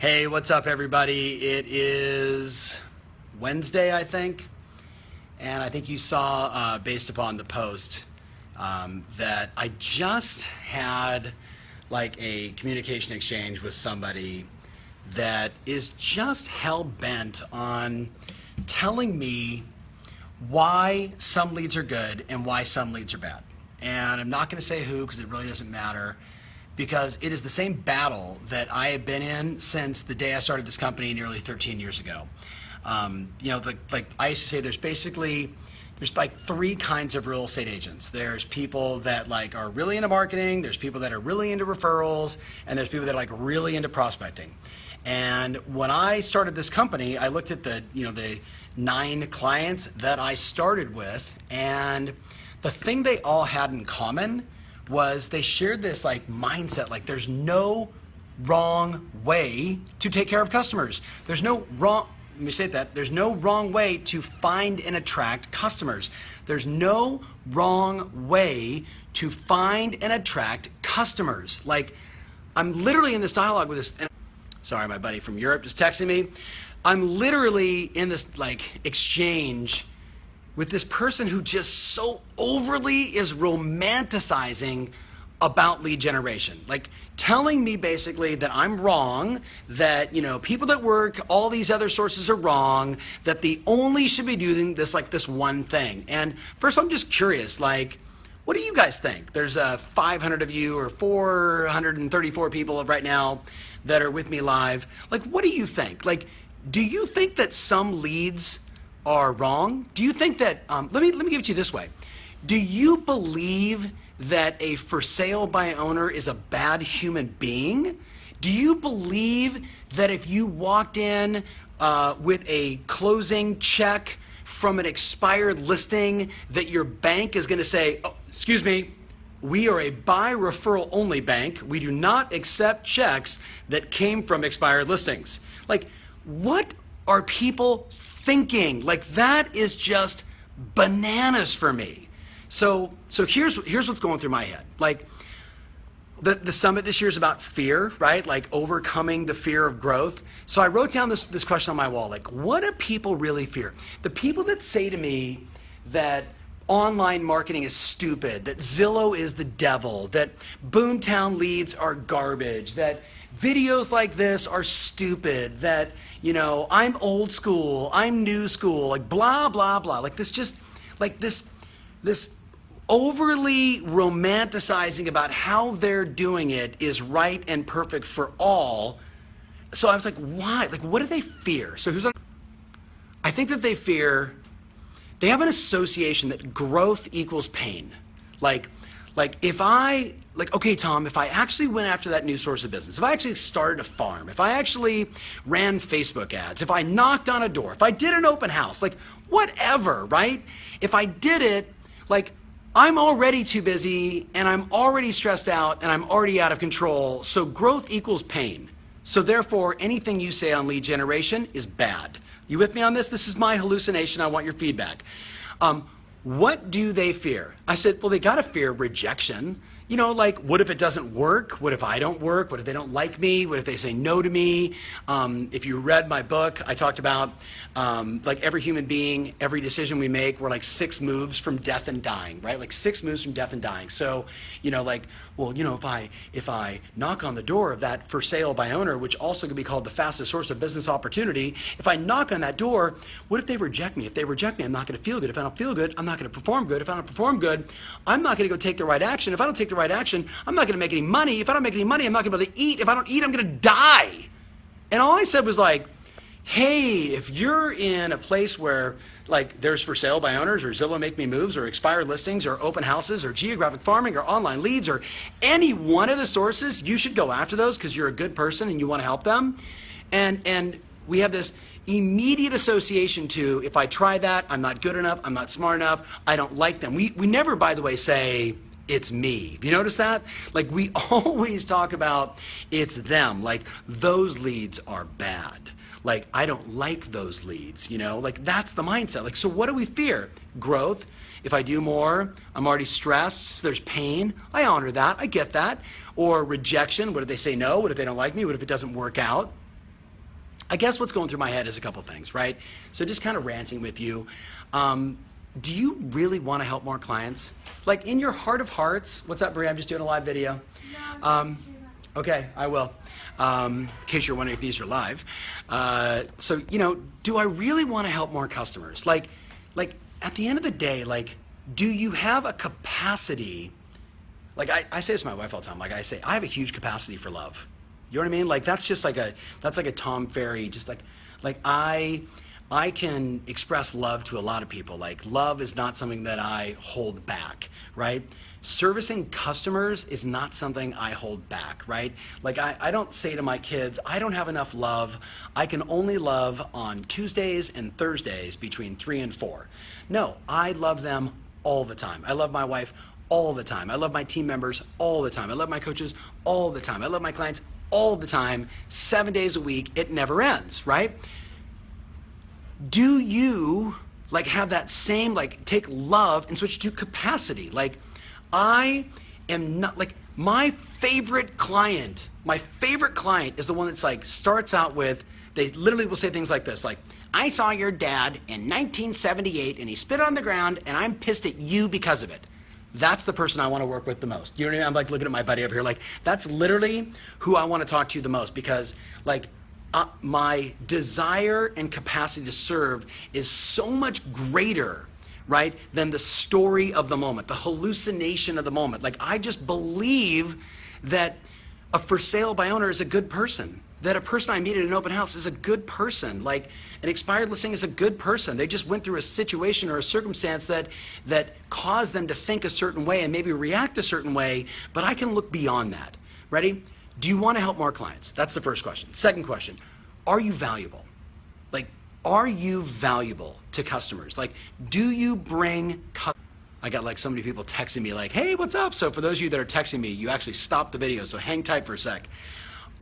Hey, what's up, everybody? It is Wednesday, I think. And I think you saw, uh, based upon the post, um, that I just had like a communication exchange with somebody that is just hell bent on telling me why some leads are good and why some leads are bad. And I'm not going to say who because it really doesn't matter because it is the same battle that I have been in since the day I started this company nearly 13 years ago. Um, you know, like, like I used to say, there's basically there's like three kinds of real estate agents. There's people that like are really into marketing, there's people that are really into referrals, and there's people that are like really into prospecting. And when I started this company, I looked at the, you know, the nine clients that I started with, and the thing they all had in common was they shared this like mindset like there's no wrong way to take care of customers. There's no wrong let me say that there's no wrong way to find and attract customers. There's no wrong way to find and attract customers. Like, I'm literally in this dialogue with this. sorry, my buddy from Europe just texting me. I'm literally in this like exchange with this person who just so overly is romanticizing about lead generation. Like telling me basically that I'm wrong, that, you know, people that work, all these other sources are wrong, that the only should be doing this like this one thing. And first I'm just curious, like, what do you guys think? There's uh, 500 of you or 434 people right now that are with me live. Like, what do you think? Like, do you think that some leads are wrong? Do you think that, um, let, me, let me give it to you this way. Do you believe that a for sale by owner is a bad human being? Do you believe that if you walked in uh, with a closing check from an expired listing, that your bank is going to say, oh, excuse me, we are a by referral only bank. We do not accept checks that came from expired listings. Like, what are people thinking? Like, that is just bananas for me. So, so here's, here's what's going through my head. Like, the, the summit this year is about fear, right? Like overcoming the fear of growth. So I wrote down this, this question on my wall like, what do people really fear? The people that say to me that online marketing is stupid, that Zillow is the devil, that Boomtown leads are garbage, that videos like this are stupid, that, you know, I'm old school, I'm new school, like blah, blah, blah. Like this just, like this, this overly romanticizing about how they're doing it is right and perfect for all. So I was like, why? Like, what do they fear? So here's what I think that they fear, they have an association that growth equals pain. Like, like if I, like, okay, Tom, if I actually went after that new source of business, if I actually started a farm, if I actually ran Facebook ads, if I knocked on a door, if I did an open house, like, whatever, right? If I did it, like, I'm already too busy and I'm already stressed out and I'm already out of control. So growth equals pain. So therefore, anything you say on lead generation is bad. You with me on this? This is my hallucination. I want your feedback. Um, what do they fear? I said, well, they got to fear rejection you know, like, what if it doesn't work? What if I don't work? What if they don't like me? What if they say no to me? Um, if you read my book, I talked about um, like every human being, every decision we make, we're like six moves from death and dying, right? Like six moves from death and dying. So, you know, like, well, you know, if I if I knock on the door of that for sale by owner, which also could be called the fastest source of business opportunity, if I knock on that door, what if they reject me? If they reject me, I'm not going to feel good. If I don't feel good, I'm not going to perform good. If I don't perform good, I'm not going to go take the right action. If I don't take the right action, I'm not going to make any money. If I don't make any money, I'm not going to be able to eat. If I don't eat, I'm going to die. And all I said was like, hey, if you're in a place where like there's for sale by owners or Zillow Make Me Moves or expired listings or open houses or geographic farming or online leads or any one of the sources, you should go after those because you're a good person and you want to help them. And and we have this immediate association to if I try that, I'm not good enough, I'm not smart enough, I don't like them. We we never, by the way, say it's me. You notice that? Like we always talk about it's them. Like those leads are bad. Like I don't like those leads, you know? Like that's the mindset. Like so what do we fear? Growth. If I do more, I'm already stressed, so there's pain. I honor that. I get that. Or rejection. What if they say no? What if they don't like me? What if it doesn't work out? I guess what's going through my head is a couple things, right? So just kind of ranting with you. Um, do you really want to help more clients? Like in your heart of hearts, what's up, Brie? I'm just doing a live video. Um, okay, I will. Um, in case you're wondering if these are live. Uh, so, you know, do I really want to help more customers? Like, like at the end of the day, like, do you have a capacity? Like I, I say this to my wife all the time. Like I say, I have a huge capacity for love. You know what I mean? Like that's just like a that's like a Tom Ferry. Just like like I I can express love to a lot of people. Like love is not something that I hold back, right? Servicing customers is not something I hold back, right? Like I, I don't say to my kids, I don't have enough love. I can only love on Tuesdays and Thursdays between three and four. No, I love them all the time. I love my wife all the time. I love my team members all the time. I love my coaches all the time. I love my clients all the time, seven days a week. It never ends, right? Do you like have that same like take love and switch to capacity? Like I am not like my favorite client, my favorite client is the one that's like starts out with they literally will say things like this like I saw your dad in 1978 and he spit on the ground and I'm pissed at you because of it. That's the person I want to work with the most. You know what I mean? I'm like looking at my buddy over here, like that's literally who I want to talk to the most because, like, uh, my desire and capacity to serve is so much greater, right, than the story of the moment, the hallucination of the moment. Like, I just believe that a for sale by owner is a good person that a person I meet at an open house is a good person. Like an expired listing is a good person. They just went through a situation or a circumstance that that caused them to think a certain way and maybe react a certain way, but I can look beyond that. Ready? Do you want to help more clients? That's the first question. Second question, are you valuable? Like are you valuable to customers? Like do you bring I got like so many people texting me like, "Hey, what's up?" So for those of you that are texting me, you actually stop the video, so hang tight for a sec.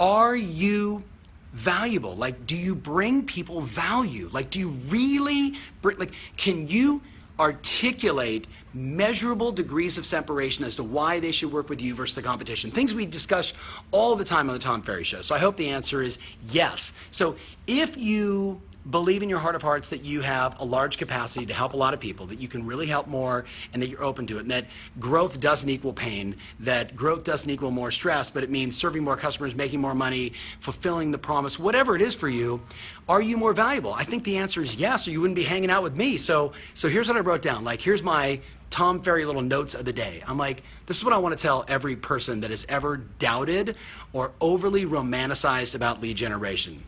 Are you valuable? Like, do you bring people value? Like, do you really bring, like, can you articulate measurable degrees of separation as to why they should work with you versus the competition? Things we discuss all the time on the Tom Ferry Show. So I hope the answer is yes. So if you believe in your heart of hearts that you have a large capacity to help a lot of people, that you can really help more, and that you're open to it, and that growth doesn't equal pain, that growth doesn't equal more stress, but it means serving more customers, making more money, fulfilling the promise, whatever it is for you, are you more valuable? I think the answer is yes, or you wouldn't be hanging out with me. So, so here's what I wrote down. Like, here's my Tom Ferry little notes of the day. I'm like, this is what I want to tell every person that has ever doubted or overly romanticized about lead generation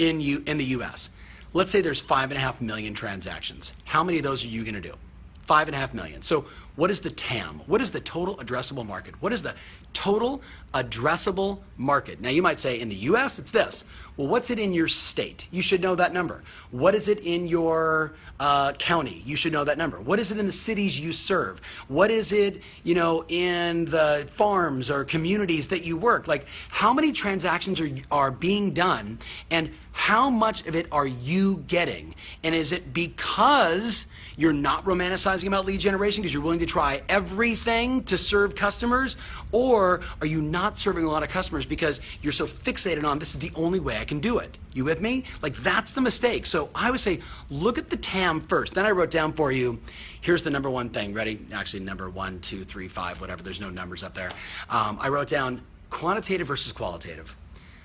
in, U, in the US. Let's say there's five and a half million transactions. How many of those are you going to do? Five and a half million. So, what is the TAM? What is the total addressable market? What is the total addressable market? Now, you might say in the US, it's this. Well, what's it in your state? You should know that number. What is it in your uh, county? You should know that number. What is it in the cities you serve? What is it, you know, in the farms or communities that you work? Like, how many transactions are, are being done and how much of it are you getting? And is it because you're not romanticizing about lead generation because you're willing to try everything to serve customers? Or are you not serving a lot of customers because you're so fixated on this is the only way I can do it? You with me? Like that's the mistake. So I would say look at the TAM first. Then I wrote down for you here's the number one thing. Ready? Actually, number one, two, three, five, whatever. There's no numbers up there. Um, I wrote down quantitative versus qualitative.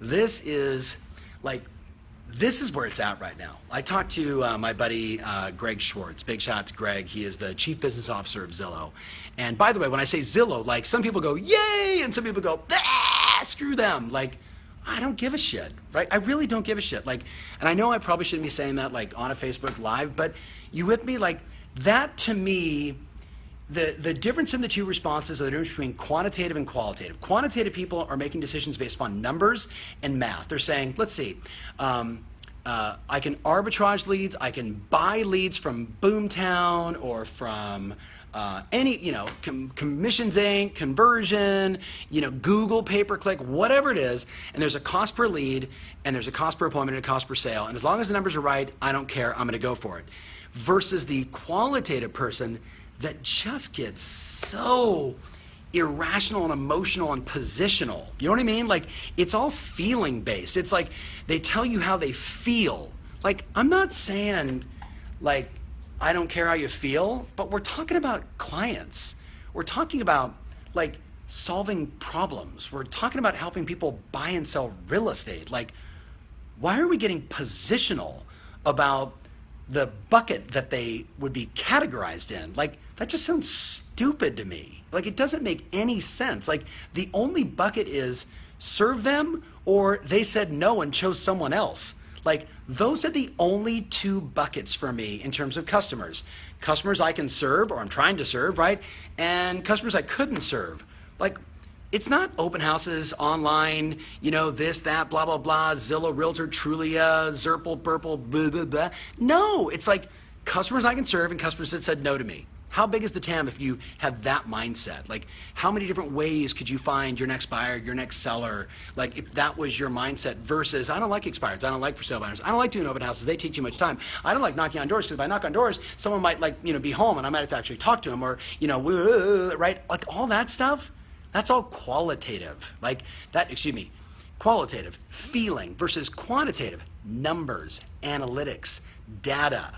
This is like this is where it's at right now. I talked to uh, my buddy uh, Greg Schwartz. Big shout out to Greg. He is the chief business officer of Zillow. And by the way, when I say Zillow, like some people go yay, and some people go ah, screw them. Like I don't give a shit, right? I really don't give a shit. Like, and I know I probably shouldn't be saying that like on a Facebook Live, but you with me? Like that to me the, the difference in the two responses are the difference between quantitative and qualitative. Quantitative people are making decisions based upon numbers and math. They're saying, let's see, um, uh, I can arbitrage leads, I can buy leads from Boomtown or from uh, any, you know, com- Commissions Inc., conversion, you know, Google pay per click, whatever it is, and there's a cost per lead, and there's a cost per appointment and a cost per sale. And as long as the numbers are right, I don't care, I'm going to go for it. Versus the qualitative person that just gets so irrational and emotional and positional. You know what I mean? Like it's all feeling based. It's like they tell you how they feel. Like I'm not saying like I don't care how you feel, but we're talking about clients. We're talking about like solving problems. We're talking about helping people buy and sell real estate. Like why are we getting positional about the bucket that they would be categorized in? Like that just sounds stupid to me. Like it doesn't make any sense. Like the only bucket is serve them or they said no and chose someone else. Like those are the only two buckets for me in terms of customers. Customers I can serve or I'm trying to serve, right? And customers I couldn't serve. Like it's not open houses online, you know, this, that, blah, blah, blah, Zillow, Realtor, Trulia, Zerple, Purple, blah, blah, blah. No, it's like customers I can serve and customers that said no to me. How big is the TAM if you have that mindset? Like, how many different ways could you find your next buyer, your next seller? Like, if that was your mindset versus, I don't like expireds, I don't like for sale buyers, I don't like doing open houses, they take too much time. I don't like knocking on doors because if I knock on doors, someone might like, you know, be home and I might have to actually talk to them or, you know, right? Like all that stuff, that's all qualitative. Like that, excuse me, qualitative, feeling versus quantitative, numbers, analytics, data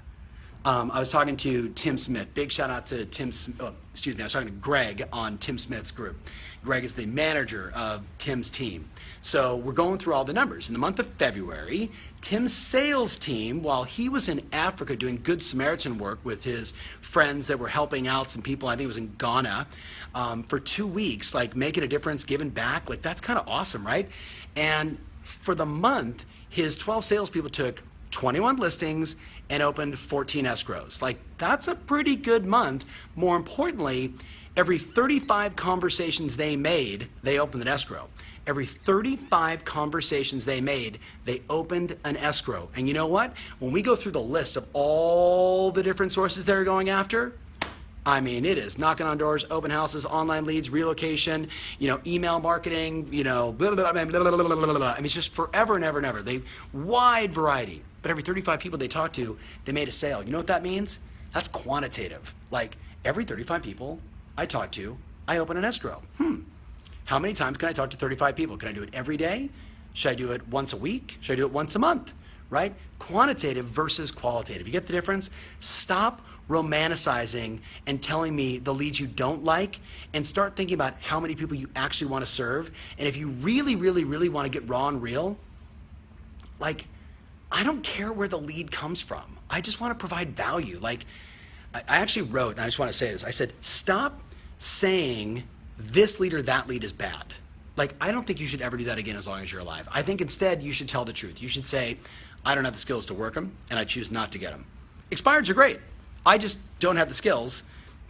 um, I was talking to Tim Smith. Big shout out to Tim. Oh, excuse me. I was talking to Greg on Tim Smith's group. Greg is the manager of Tim's team. So we're going through all the numbers. In the month of February, Tim's sales team, while he was in Africa doing Good Samaritan work with his friends that were helping out some people, I think it was in Ghana, um, for two weeks, like making a difference, giving back, like that's kind of awesome, right? And for the month, his 12 salespeople took 21 listings and opened 14 escrows. Like, that's a pretty good month. More importantly, every 35 conversations they made, they opened an escrow. Every 35 conversations they made, they opened an escrow. And you know what? When we go through the list of all the different sources they're going after, I mean, it is knocking on doors, open houses, online leads, relocation, you know, email marketing, you know, blah, blah, blah, blah, blah, blah, blah, blah. I mean, it's just forever and ever and ever. They wide variety. But every 35 people they talked to, they made a sale. You know what that means? That's quantitative. Like every 35 people I talk to, I open an escrow. Hmm. How many times can I talk to 35 people? Can I do it every day? Should I do it once a week? Should I do it once a month? Right? Quantitative versus qualitative. You get the difference? Stop romanticizing and telling me the leads you don't like and start thinking about how many people you actually want to serve. And if you really, really, really want to get raw and real, like, I don't care where the lead comes from. I just want to provide value. Like, I actually wrote, and I just want to say this I said, stop saying this lead or that lead is bad. Like, I don't think you should ever do that again as long as you're alive. I think instead you should tell the truth. You should say, I don't have the skills to work them, and I choose not to get them. Expireds are great. I just don't have the skills,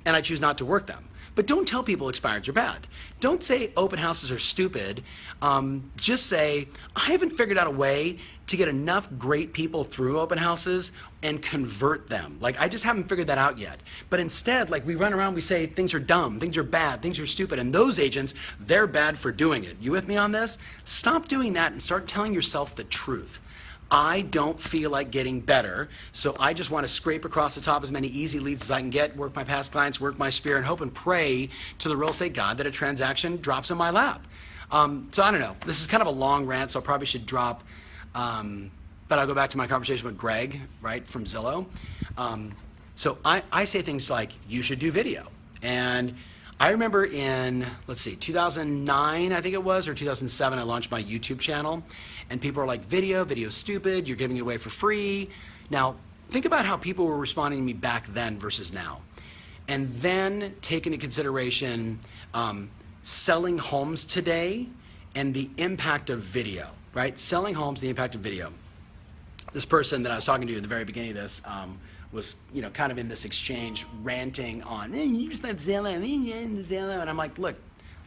and I choose not to work them. But don't tell people expireds are bad. Don't say open houses are stupid. Um, just say, I haven't figured out a way to get enough great people through open houses and convert them. Like, I just haven't figured that out yet. But instead, like, we run around, we say things are dumb, things are bad, things are stupid. And those agents, they're bad for doing it. You with me on this? Stop doing that and start telling yourself the truth. I don't feel like getting better, so I just want to scrape across the top as many easy leads as I can get, work my past clients, work my sphere, and hope and pray to the real estate God that a transaction drops in my lap. Um, so I don't know. This is kind of a long rant, so I probably should drop. Um, but I'll go back to my conversation with Greg, right, from Zillow. Um, so I, I say things like, you should do video. And I remember in, let's see, 2009, I think it was, or 2007, I launched my YouTube channel. And people are like, video, video's stupid, you're giving it away for free. Now, think about how people were responding to me back then versus now. And then take into consideration um, selling homes today and the impact of video, right? Selling homes, the impact of video. This person that I was talking to at the very beginning of this um, was, you know, kind of in this exchange ranting on, eh, you just have Zillow, Zillow. And I'm like, look,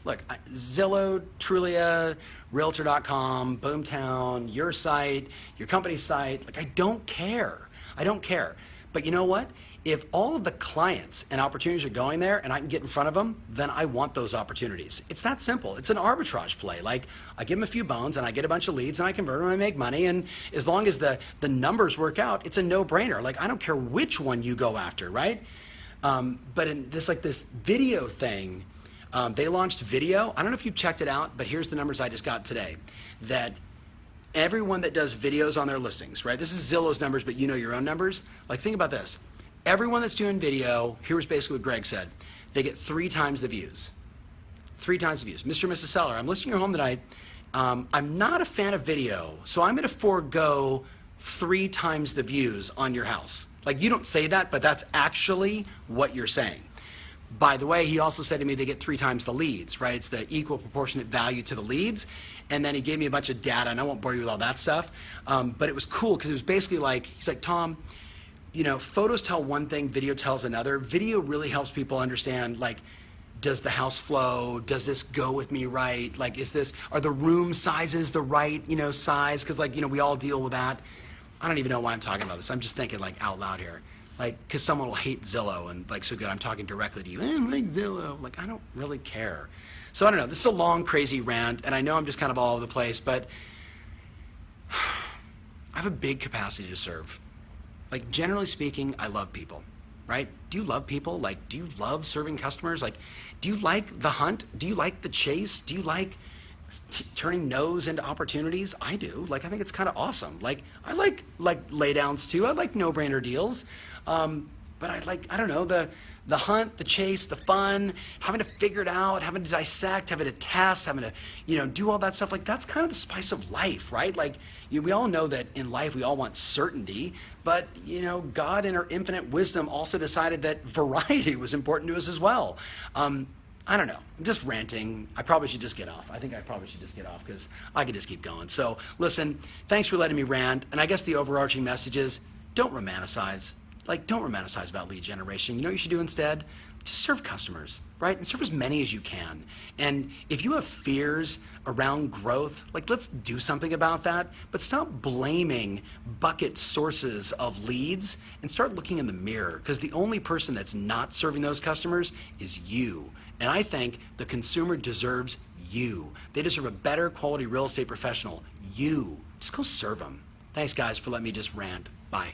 look, Zillow, Trulia, Realtor.com, Boomtown, your site, your company's site, like I don't care. I don't care. But you know what? If all of the clients and opportunities are going there and I can get in front of them, then I want those opportunities. It's that simple. It's an arbitrage play. Like I give them a few bones and I get a bunch of leads and I convert them and I make money. And as long as the, the numbers work out, it's a no brainer. Like I don't care which one you go after, right? Um, but in this like this video thing, Um, they launched video. I don't know if you checked it out, but here's the numbers I just got today. That everyone that does videos on their listings, right? This is Zillow's numbers, but you know your own numbers. Like, think about this. Everyone that's doing video, here's basically what Greg said. They get three times the views. Three times the views. Mr. and Mrs. Seller, I'm listing your home tonight. Um, I'm not a fan of video, so I'm going to forego three times the views on your house. Like, you don't say that, but that's actually what you're saying. By the way, he also said to me they get three times the leads, right? It's the equal proportionate value to the leads. And then he gave me a bunch of data, and I won't bore you with all that stuff. Um, but it was cool because it was basically like, he's like, Tom, you know, photos tell one thing, video tells another. Video really helps people understand, like, does the house flow? Does this go with me right? Like, is this, are the room sizes the right, you know, size? Because, like, you know, we all deal with that. I don't even know why I'm talking about this. I'm just thinking, like, out loud here like because someone will hate Zillow and like so good I'm talking directly to you. I like Zillow. Like I don't really care. So I don't know. This is a long, crazy rant, and I know I'm just kind of all over the place, but I have a big capacity to serve. Like generally speaking, I love people. Right? Do you love people? Like, do you love serving customers? Like, do you like the hunt? Do you like the chase? Do you like T- turning no's into opportunities i do like i think it's kind of awesome like i like like laydowns too i like no-brainer deals um, but I like, I don't know, the, the hunt, the chase, the fun, having to figure it out, having to dissect, having to test, having to, you know, do all that stuff. Like that's kind of the spice of life, right? Like you, we all know that in life we all want certainty, but you know, God in our infinite wisdom also decided that variety was important to us as well. Um, I don't know. I'm just ranting. I probably should just get off. I think I probably should just get off because I could just keep going. So listen, thanks for letting me rant. And I guess the overarching message is don't romanticize like don't romanticize about lead generation. You know what you should do instead? Just serve customers, right? And serve as many as you can. And if you have fears around growth, like let's do something about that, but stop blaming bucket sources of leads and start looking in the mirror because the only person that's not serving those customers is you. And I think the consumer deserves you. They deserve a better quality real estate professional. You. Just go serve them. Thanks, guys, for letting me just rant. Bye.